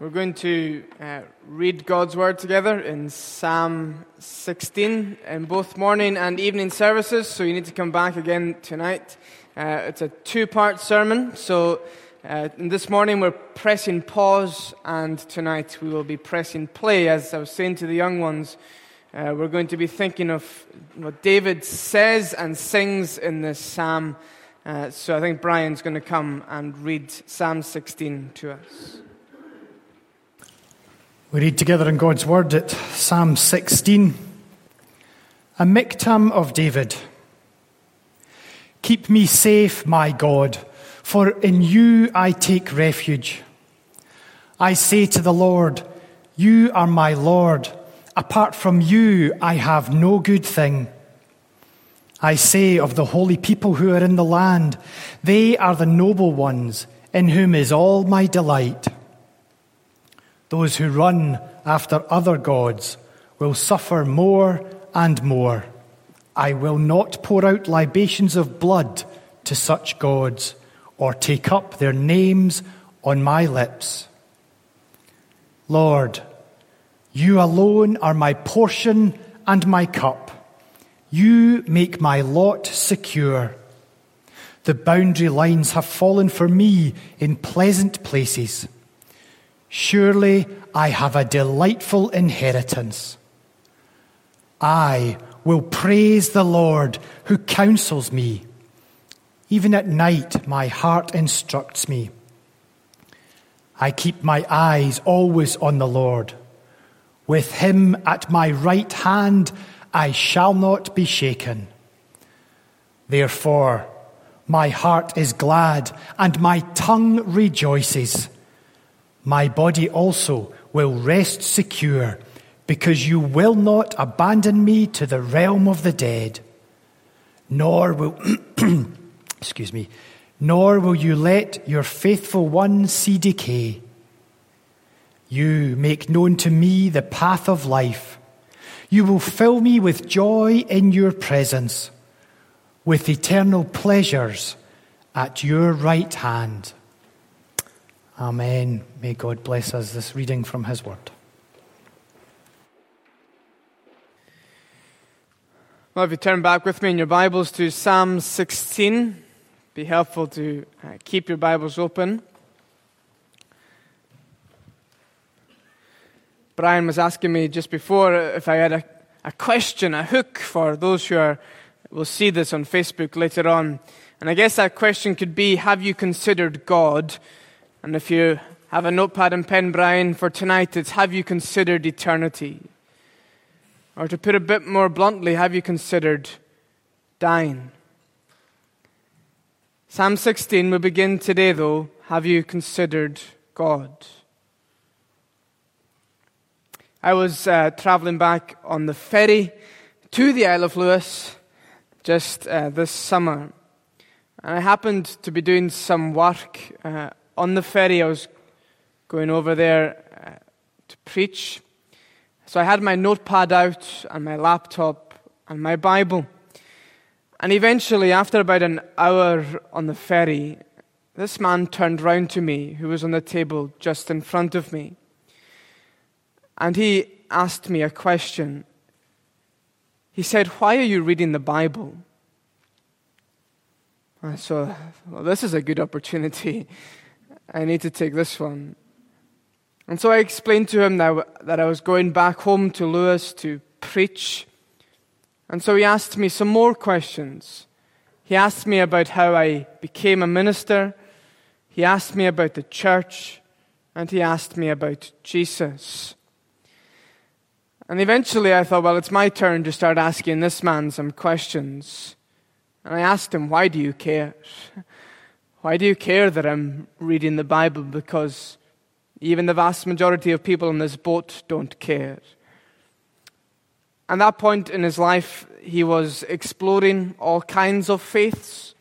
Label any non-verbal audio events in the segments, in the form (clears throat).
We're going to uh, read God's Word together in Psalm 16 in both morning and evening services, so you need to come back again tonight. Uh, it's a two part sermon, so uh, this morning we're pressing pause, and tonight we will be pressing play. As I was saying to the young ones, uh, we're going to be thinking of what David says and sings in this psalm. Uh, so I think Brian's going to come and read Psalm 16 to us. We read together in God's Word at Psalm 16, a miktam of David. Keep me safe, my God, for in you I take refuge. I say to the Lord, You are my Lord. Apart from you, I have no good thing. I say of the holy people who are in the land, They are the noble ones, in whom is all my delight. Those who run after other gods will suffer more and more. I will not pour out libations of blood to such gods or take up their names on my lips. Lord, you alone are my portion and my cup. You make my lot secure. The boundary lines have fallen for me in pleasant places. Surely I have a delightful inheritance. I will praise the Lord who counsels me. Even at night, my heart instructs me. I keep my eyes always on the Lord. With him at my right hand, I shall not be shaken. Therefore, my heart is glad and my tongue rejoices. My body also will rest secure, because you will not abandon me to the realm of the dead, nor will, (clears throat) excuse me, nor will you let your faithful one see decay. You make known to me the path of life. You will fill me with joy in your presence, with eternal pleasures at your right hand. Amen. May God bless us this reading from His Word. Well, if you turn back with me in your Bibles to Psalm 16, be helpful to uh, keep your Bibles open. Brian was asking me just before if I had a, a question, a hook for those who are, will see this on Facebook later on. And I guess that question could be Have you considered God? And if you have a notepad and pen, Brian, for tonight, it's have you considered eternity? Or to put it a bit more bluntly, have you considered dying? Psalm 16 we begin today, though. Have you considered God? I was uh, traveling back on the ferry to the Isle of Lewis just uh, this summer. And I happened to be doing some work uh, on the ferry, I was going over there uh, to preach. So I had my notepad out and my laptop and my Bible. And eventually, after about an hour on the ferry, this man turned round to me, who was on the table just in front of me. And he asked me a question. He said, Why are you reading the Bible? And So, well, this is a good opportunity (laughs) I need to take this one. And so I explained to him that, that I was going back home to Lewis to preach. And so he asked me some more questions. He asked me about how I became a minister. He asked me about the church. And he asked me about Jesus. And eventually I thought, well, it's my turn to start asking this man some questions. And I asked him, why do you care? (laughs) Why do you care that I'm reading the Bible? Because even the vast majority of people on this boat don't care. At that point in his life, he was exploring all kinds of faiths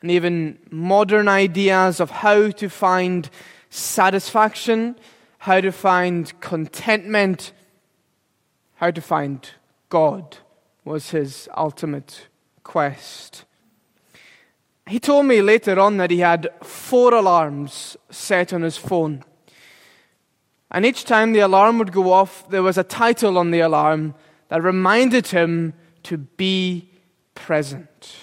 and even modern ideas of how to find satisfaction, how to find contentment, how to find God was his ultimate quest. He told me later on that he had four alarms set on his phone. And each time the alarm would go off, there was a title on the alarm that reminded him to be present.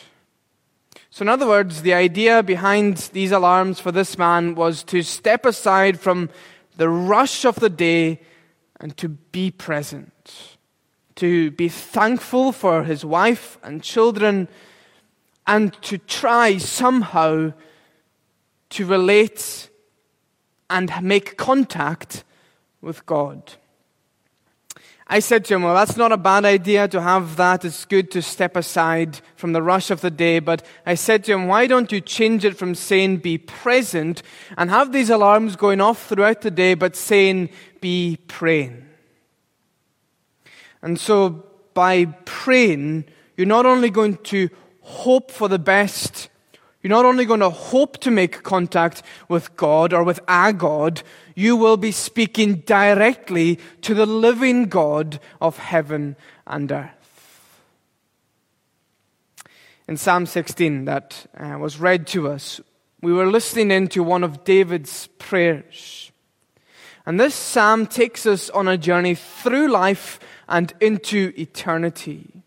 So, in other words, the idea behind these alarms for this man was to step aside from the rush of the day and to be present, to be thankful for his wife and children, and to try somehow to relate and make contact with God. I said to him, Well, that's not a bad idea to have that. It's good to step aside from the rush of the day. But I said to him, Why don't you change it from saying be present and have these alarms going off throughout the day, but saying be praying? And so by praying, you're not only going to hope for the best, you're not only going to hope to make contact with God or with a God, you will be speaking directly to the living God of heaven and earth. In Psalm 16, that uh, was read to us, we were listening into one of David's prayers. And this psalm takes us on a journey through life and into eternity.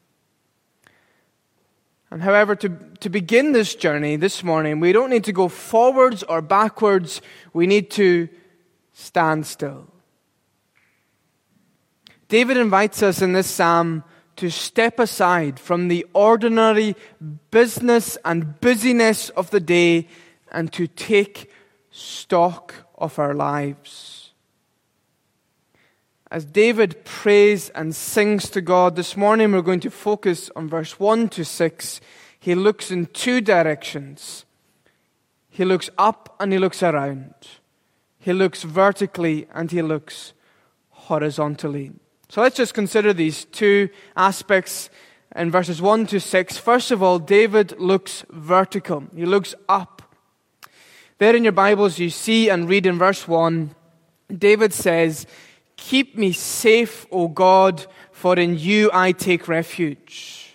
And however, to, to begin this journey this morning, we don't need to go forwards or backwards. We need to stand still. David invites us in this psalm to step aside from the ordinary business and busyness of the day and to take stock of our lives. As David prays and sings to God, this morning we're going to focus on verse 1 to 6. He looks in two directions. He looks up and he looks around. He looks vertically and he looks horizontally. So let's just consider these two aspects in verses 1 to 6. First of all, David looks vertical. He looks up. There in your Bibles, you see and read in verse 1, David says, Keep me safe, O God, for in you I take refuge.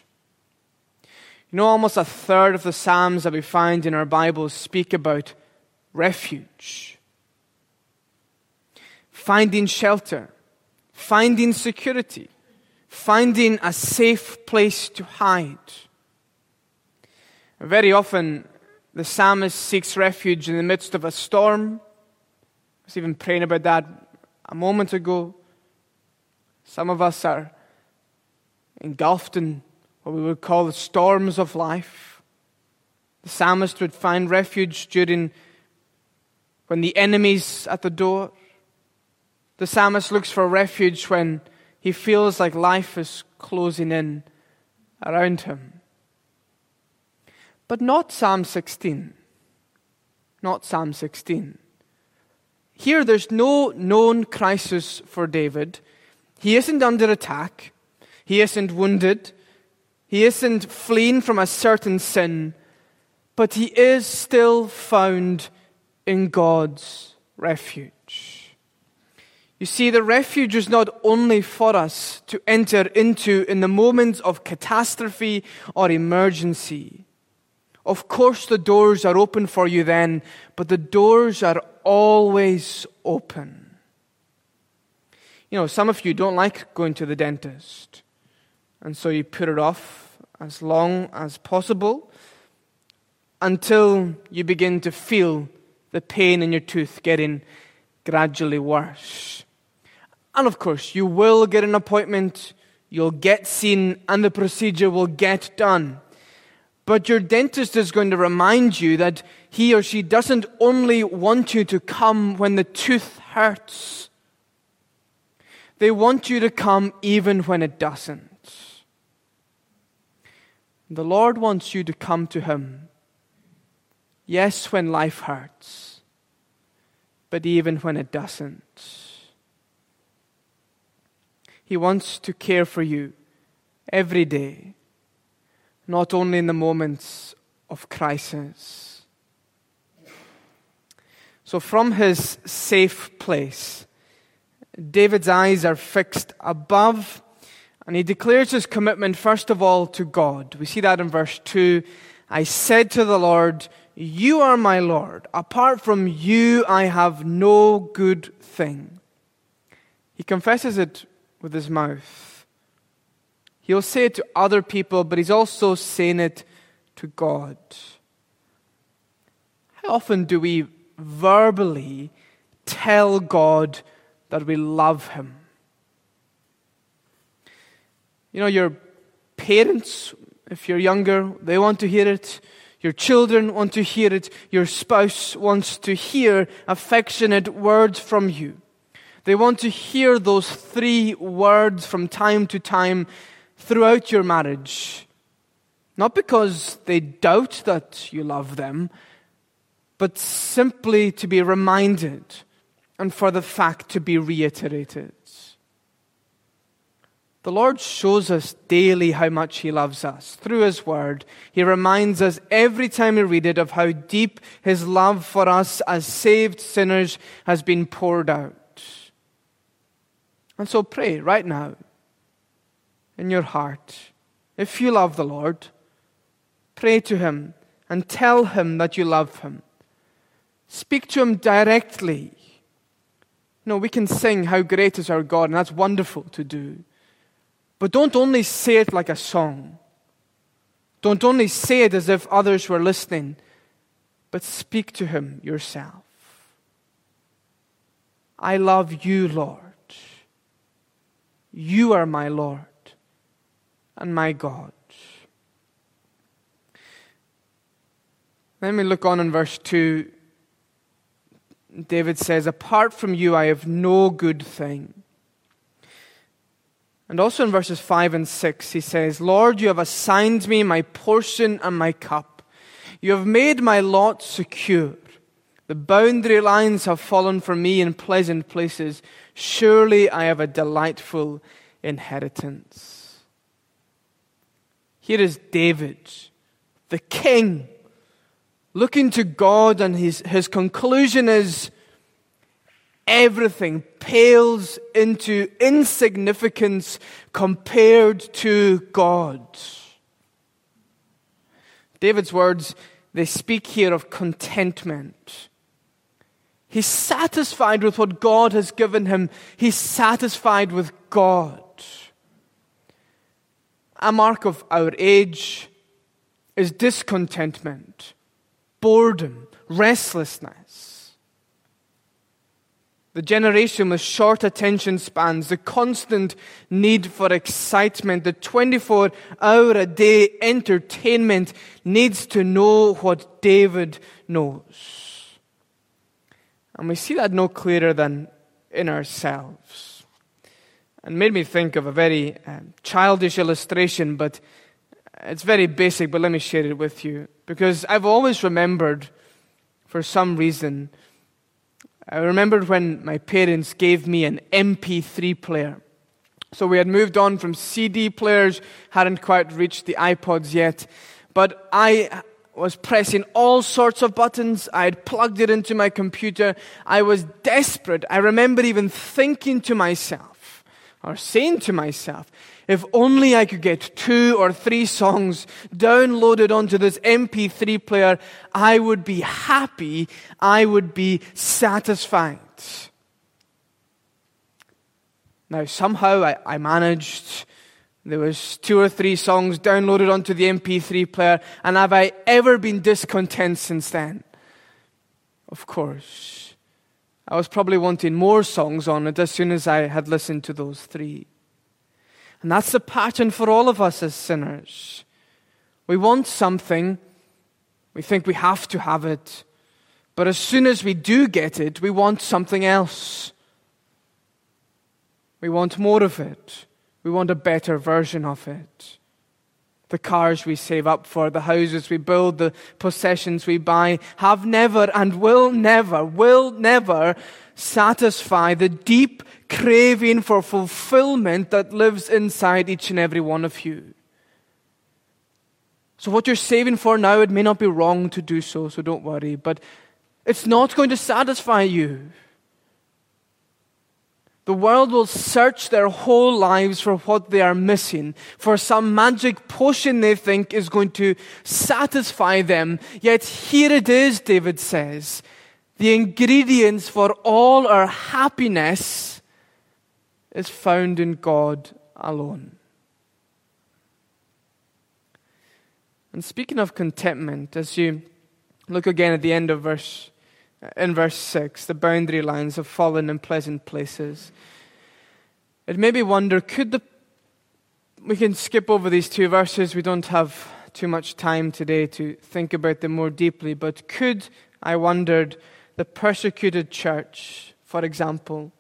You know, almost a third of the Psalms that we find in our Bibles speak about refuge. Finding shelter, finding security, finding a safe place to hide. Very often, the psalmist seeks refuge in the midst of a storm. I was even praying about that a moment ago. Some of us are engulfed in what we would call the storms of life. The psalmist would find refuge during when the enemy's at the door. The psalmist looks for refuge when he feels like life is closing in around him. But not Psalm 16. Not Psalm 16. Here, there's no known crisis for David. He isn't under attack. He isn't wounded. He isn't fleeing from a certain sin. But he is still found in God's refuge. You see, the refuge is not only for us to enter into in the moments of catastrophe or emergency. Of course, the doors are open for you then, but the doors are always open. You know, some of you don't like going to the dentist, and so you put it off as long as possible until you begin to feel the pain in your tooth getting gradually worse. And of course, you will get an appointment, you'll get seen, and the procedure will get done. But your dentist is going to remind you that he or she doesn't only want you to come when the tooth hurts, they want you to come even when it doesn't. The Lord wants you to come to Him. Yes, when life hurts, but even when it doesn't. He wants to care for you every day not only in the moments of crisis. So, from his safe place, David's eyes are fixed above, and he declares his commitment, first of all, to God. We see that in verse 2. I said to the Lord, You are my Lord. Apart from you, I have no good thing. He confesses it with his mouth. He'll say it to other people, but he's also saying it to God. How often do we verbally tell God that we love Him? You know, your parents, if you're younger, they want to hear it. Your children want to hear it. Your spouse wants to hear affectionate words from you. They want to hear those three words from time to time throughout your marriage. Not because they doubt that you love them, but simply to be reminded and for the fact to be reiterated. The Lord shows us daily how much He loves us through His Word. He reminds us every time we read it of how deep His love for us as saved sinners has been poured out. And so pray right now in your heart. If you love the Lord, pray to Him and tell Him that you love Him. Speak to Him directly. No, we can sing, How Great is Our God, and that's wonderful to do. But don't only say it like a song. Don't only say it as if others were listening, but speak to Him yourself. I love you, Lord. You are my Lord and my God. Then we look on in verse 2. David says, Apart from you, I have no good thing. And also in verses 5 and 6, he says, Lord, you have assigned me my portion and my cup. You have made my lot secure. The boundary lines have fallen for me in pleasant places. Surely I have a delightful inheritance. Here is David, the king, looking to God, and his, his conclusion is everything pales into insignificance compared to God. David's words, they speak here of contentment. He's satisfied with what God has given him. He's satisfied with God. A mark of our age is discontentment, boredom, restlessness. The generation with short attention spans, the constant need for excitement, the 24 hour a day entertainment needs to know what David knows. And we see that no clearer than in ourselves. And made me think of a very um, childish illustration, but it's very basic, but let me share it with you. Because I've always remembered, for some reason, I remembered when my parents gave me an MP3 player. So we had moved on from CD players, hadn't quite reached the iPods yet, but I was pressing all sorts of buttons. I had plugged it into my computer. I was desperate. I remember even thinking to myself, or saying to myself, if only I could get two or three songs downloaded onto this MP3 player, I would be happy. I would be satisfied. Now, somehow I, I managed. There was two or three songs downloaded onto the MP3 player, and have I ever been discontent since then? Of course. I was probably wanting more songs on it as soon as I had listened to those three. And that's the pattern for all of us as sinners. We want something, we think we have to have it, but as soon as we do get it, we want something else. We want more of it. We want a better version of it. The cars we save up for, the houses we build, the possessions we buy have never and will never, will never satisfy the deep craving for fulfillment that lives inside each and every one of you. So, what you're saving for now, it may not be wrong to do so, so don't worry, but it's not going to satisfy you. The world will search their whole lives for what they are missing, for some magic potion they think is going to satisfy them. Yet here it is, David says. The ingredients for all our happiness is found in God alone. And speaking of contentment, as you look again at the end of verse, in verse 6, the boundary lines have fallen in pleasant places. It made me wonder could the. We can skip over these two verses. We don't have too much time today to think about them more deeply, but could, I wondered, the persecuted church, for example,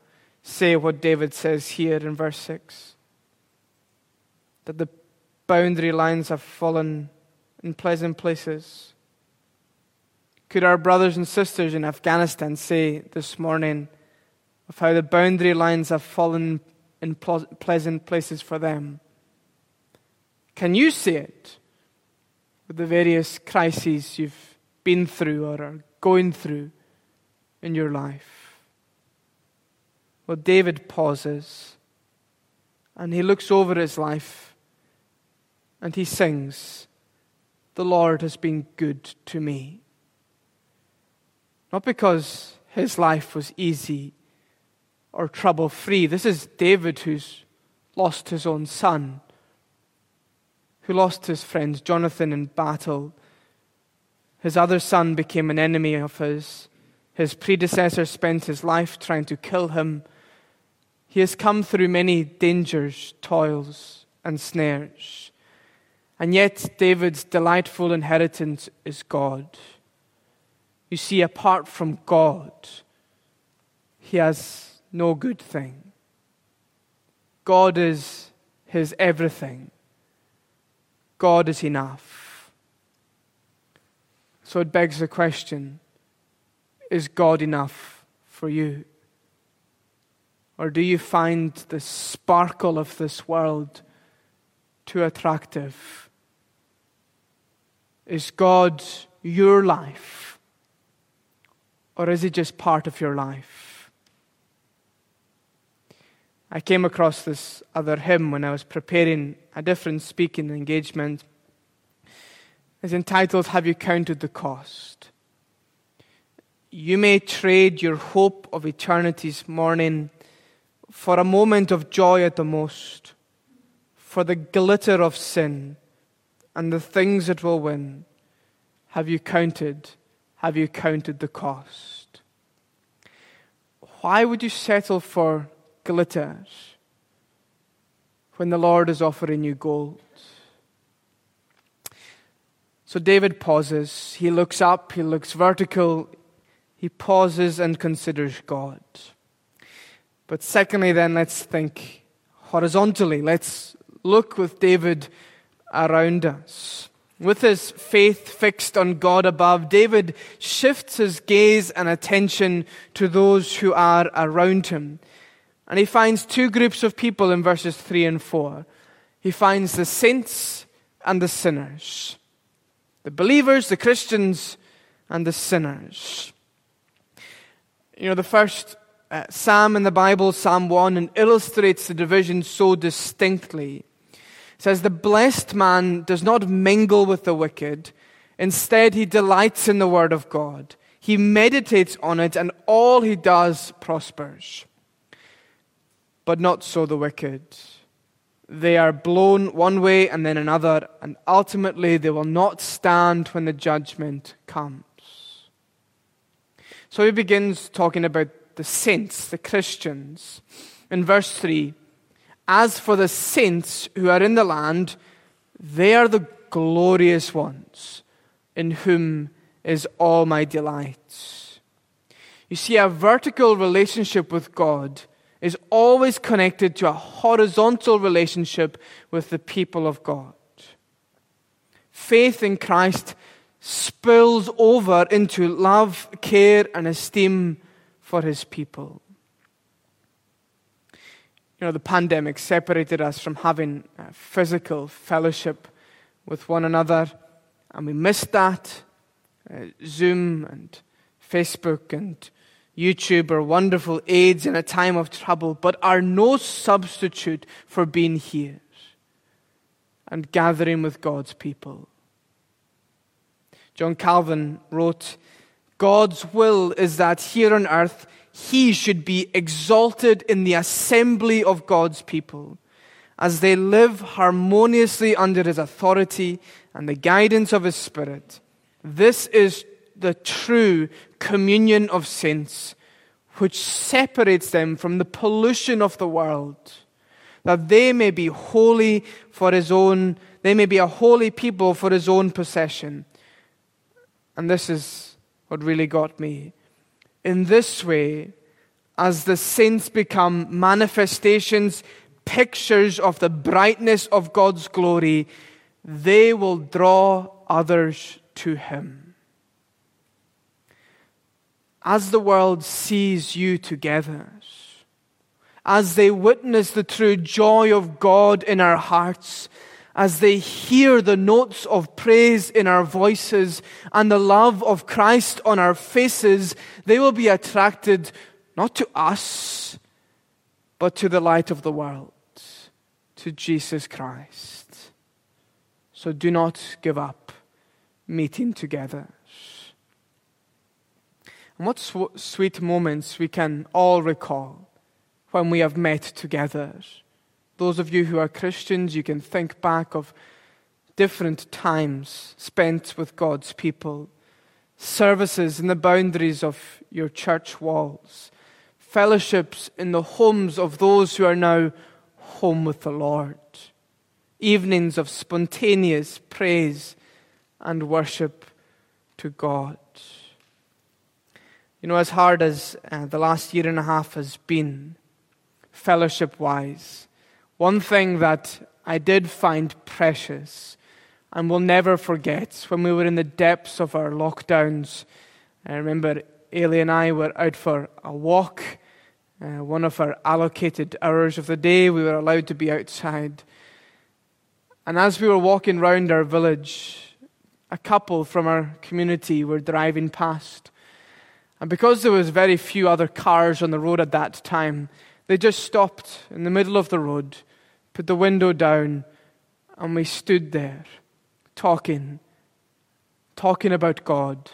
say what David says here in verse 6? That the boundary lines have fallen in pleasant places. Could our brothers and sisters in Afghanistan say this morning of how the boundary lines have fallen in pleasant places for them? Can you see it with the various crises you've been through or are going through in your life? Well, David pauses and he looks over his life and he sings the Lord has been good to me. Not because his life was easy or trouble free. This is David who's lost his own son, who lost his friend Jonathan in battle. His other son became an enemy of his. His predecessor spent his life trying to kill him. He has come through many dangers, toils, and snares. And yet, David's delightful inheritance is God. You see, apart from God, he has no good thing. God is his everything. God is enough. So it begs the question is God enough for you? Or do you find the sparkle of this world too attractive? Is God your life? Or is it just part of your life? I came across this other hymn when I was preparing a different speaking engagement. It's entitled, Have You Counted the Cost? You may trade your hope of eternity's morning for a moment of joy at the most, for the glitter of sin and the things it will win, have you counted? Have you counted the cost? Why would you settle for glitter when the Lord is offering you gold? So David pauses. He looks up, he looks vertical, he pauses and considers God. But secondly, then, let's think horizontally. Let's look with David around us. With his faith fixed on God above, David shifts his gaze and attention to those who are around him. And he finds two groups of people in verses 3 and 4. He finds the saints and the sinners. The believers, the Christians, and the sinners. You know, the first uh, psalm in the Bible, Psalm 1, and illustrates the division so distinctly says, The blessed man does not mingle with the wicked. Instead, he delights in the word of God. He meditates on it, and all he does prospers. But not so the wicked. They are blown one way and then another, and ultimately they will not stand when the judgment comes. So he begins talking about the saints, the Christians. In verse 3, as for the saints who are in the land, they are the glorious ones in whom is all my delight. You see, a vertical relationship with God is always connected to a horizontal relationship with the people of God. Faith in Christ spills over into love, care, and esteem for his people. You know, the pandemic separated us from having physical fellowship with one another, and we missed that. Uh, Zoom and Facebook and YouTube are wonderful aids in a time of trouble, but are no substitute for being here and gathering with God's people. John Calvin wrote, God's will is that here on earth he should be exalted in the assembly of God's people as they live harmoniously under his authority and the guidance of his Spirit. This is the true communion of saints, which separates them from the pollution of the world, that they may be holy for his own, they may be a holy people for his own possession. And this is what really got me. In this way, as the saints become manifestations, pictures of the brightness of God's glory, they will draw others to Him. As the world sees you together, as they witness the true joy of God in our hearts, as they hear the notes of praise in our voices and the love of Christ on our faces, they will be attracted not to us, but to the light of the world, to Jesus Christ. So do not give up meeting together. And what sw- sweet moments we can all recall when we have met together. Those of you who are Christians, you can think back of different times spent with God's people, services in the boundaries of your church walls, fellowships in the homes of those who are now home with the Lord, evenings of spontaneous praise and worship to God. You know, as hard as uh, the last year and a half has been, fellowship wise, one thing that I did find precious and will never forget when we were in the depths of our lockdowns. I remember Ailey and I were out for a walk. Uh, one of our allocated hours of the day, we were allowed to be outside. And as we were walking round our village, a couple from our community were driving past. And because there was very few other cars on the road at that time, they just stopped in the middle of the road put the window down, and we stood there talking, talking about God.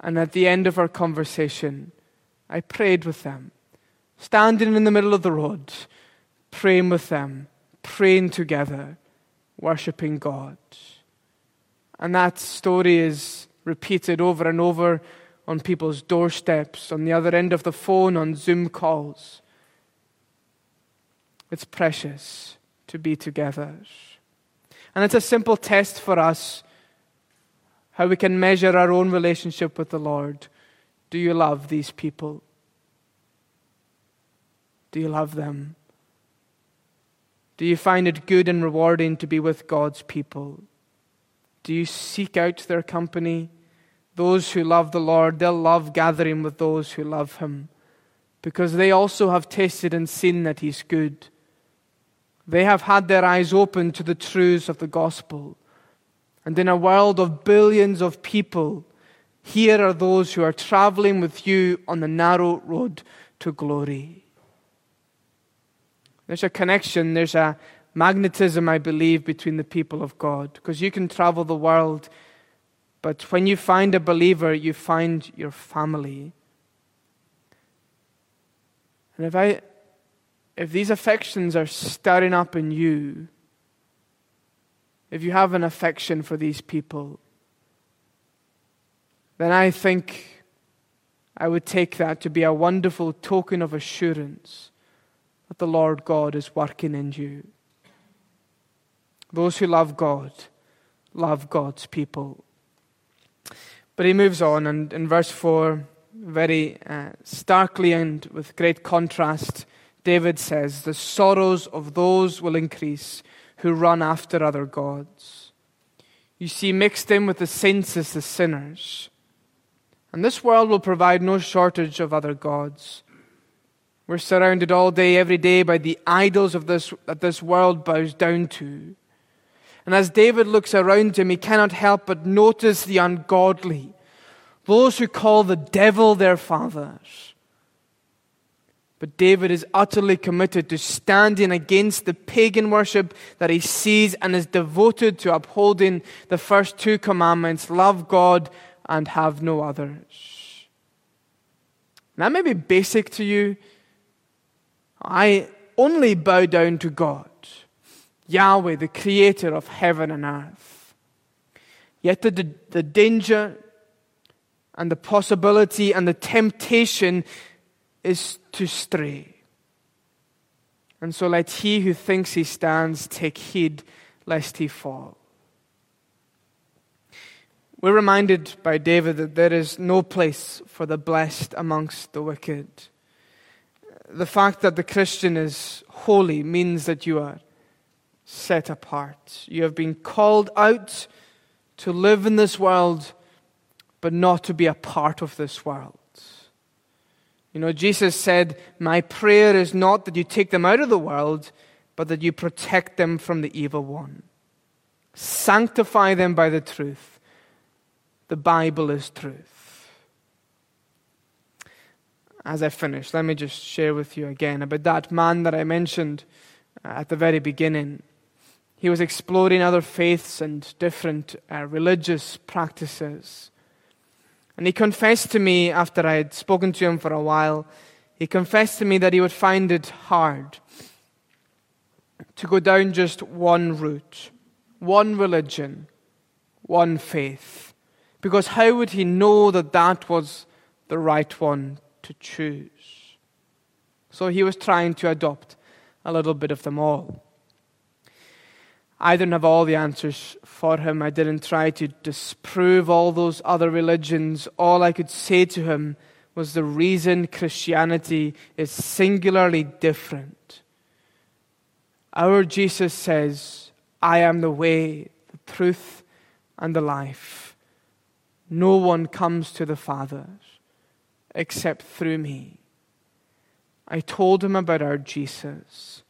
And at the end of our conversation, I prayed with them, standing in the middle of the road, praying with them, praying together, worshipping God. And that story is repeated over and over on people's doorsteps, on the other end of the phone, on Zoom calls. It's precious to be together. And it's a simple test for us how we can measure our own relationship with the Lord. Do you love these people? Do you love them? Do you find it good and rewarding to be with God's people? Do you seek out their company? Those who love the Lord, they'll love gathering with those who love Him because they also have tasted and seen that He's good. They have had their eyes open to the truths of the gospel. And in a world of billions of people, here are those who are traveling with you on the narrow road to glory. There's a connection, there's a magnetism, I believe, between the people of God. Because you can travel the world, but when you find a believer, you find your family. And if I if these affections are stirring up in you, if you have an affection for these people, then I think I would take that to be a wonderful token of assurance that the Lord God is working in you. Those who love God love God's people. But he moves on, and in verse 4, very uh, starkly and with great contrast, David says, The sorrows of those will increase who run after other gods. You see, mixed in with the saints is the sinners. And this world will provide no shortage of other gods. We're surrounded all day, every day by the idols of this, that this world bows down to. And as David looks around him, he cannot help but notice the ungodly, those who call the devil their fathers but David is utterly committed to standing against the pagan worship that he sees and is devoted to upholding the first two commandments love God and have no others. That may be basic to you. I only bow down to God, Yahweh, the creator of heaven and earth. Yet the, the danger and the possibility and the temptation is to stray. And so let he who thinks he stands take heed lest he fall. We're reminded by David that there is no place for the blessed amongst the wicked. The fact that the Christian is holy means that you are set apart. You have been called out to live in this world, but not to be a part of this world. You know, Jesus said, My prayer is not that you take them out of the world, but that you protect them from the evil one. Sanctify them by the truth. The Bible is truth. As I finish, let me just share with you again about that man that I mentioned uh, at the very beginning. He was exploring other faiths and different uh, religious practices. And he confessed to me after I had spoken to him for a while, he confessed to me that he would find it hard to go down just one route, one religion, one faith. Because how would he know that that was the right one to choose? So he was trying to adopt a little bit of them all. I didn't have all the answers for him. I didn't try to disprove all those other religions. All I could say to him was the reason Christianity is singularly different. Our Jesus says, I am the way, the truth, and the life. No one comes to the Father except through me. I told him about our Jesus.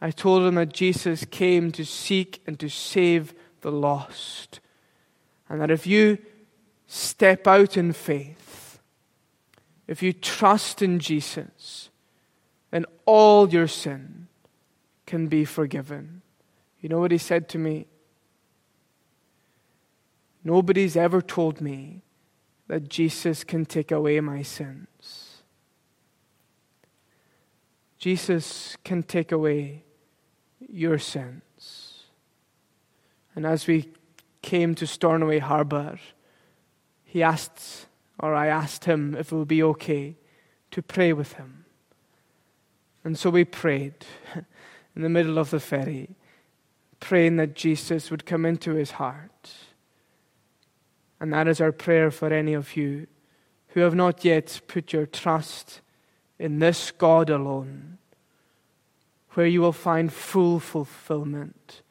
I told him that Jesus came to seek and to save the lost. And that if you step out in faith, if you trust in Jesus, then all your sin can be forgiven. You know what he said to me? Nobody's ever told me that Jesus can take away my sins. Jesus can take away your sins. And as we came to Stornoway Harbour, he asked, or I asked him if it would be okay to pray with him. And so we prayed (laughs) in the middle of the ferry, praying that Jesus would come into his heart and that is our prayer for any of you who have not yet put your trust in this God alone, where you will find full fulfillment,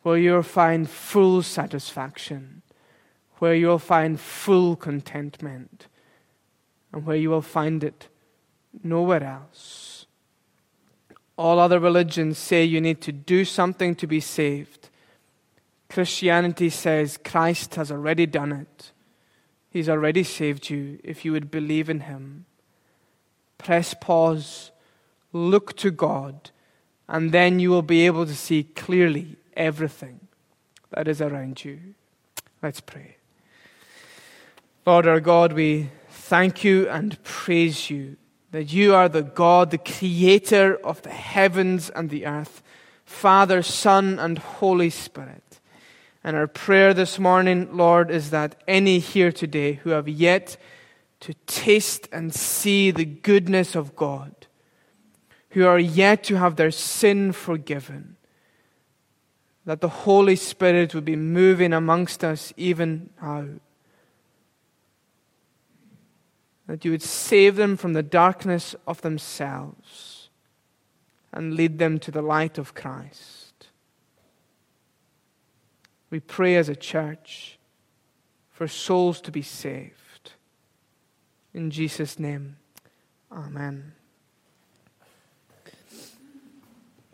where you will find full satisfaction, where you will find full contentment, and where you will find it nowhere else. All other religions say you need to do something to be saved. Christianity says Christ has already done it. He's already saved you if you would believe in Him. Press pause, look to God, and then you will be able to see clearly everything that is around you. Let's pray. Lord our God, we thank you and praise you that you are the God, the creator of the heavens and the earth, Father, Son, and Holy Spirit. And our prayer this morning, Lord, is that any here today who have yet to taste and see the goodness of God, who are yet to have their sin forgiven, that the Holy Spirit would be moving amongst us even now. That you would save them from the darkness of themselves and lead them to the light of Christ. We pray as a church for souls to be saved. In Jesus' name, amen.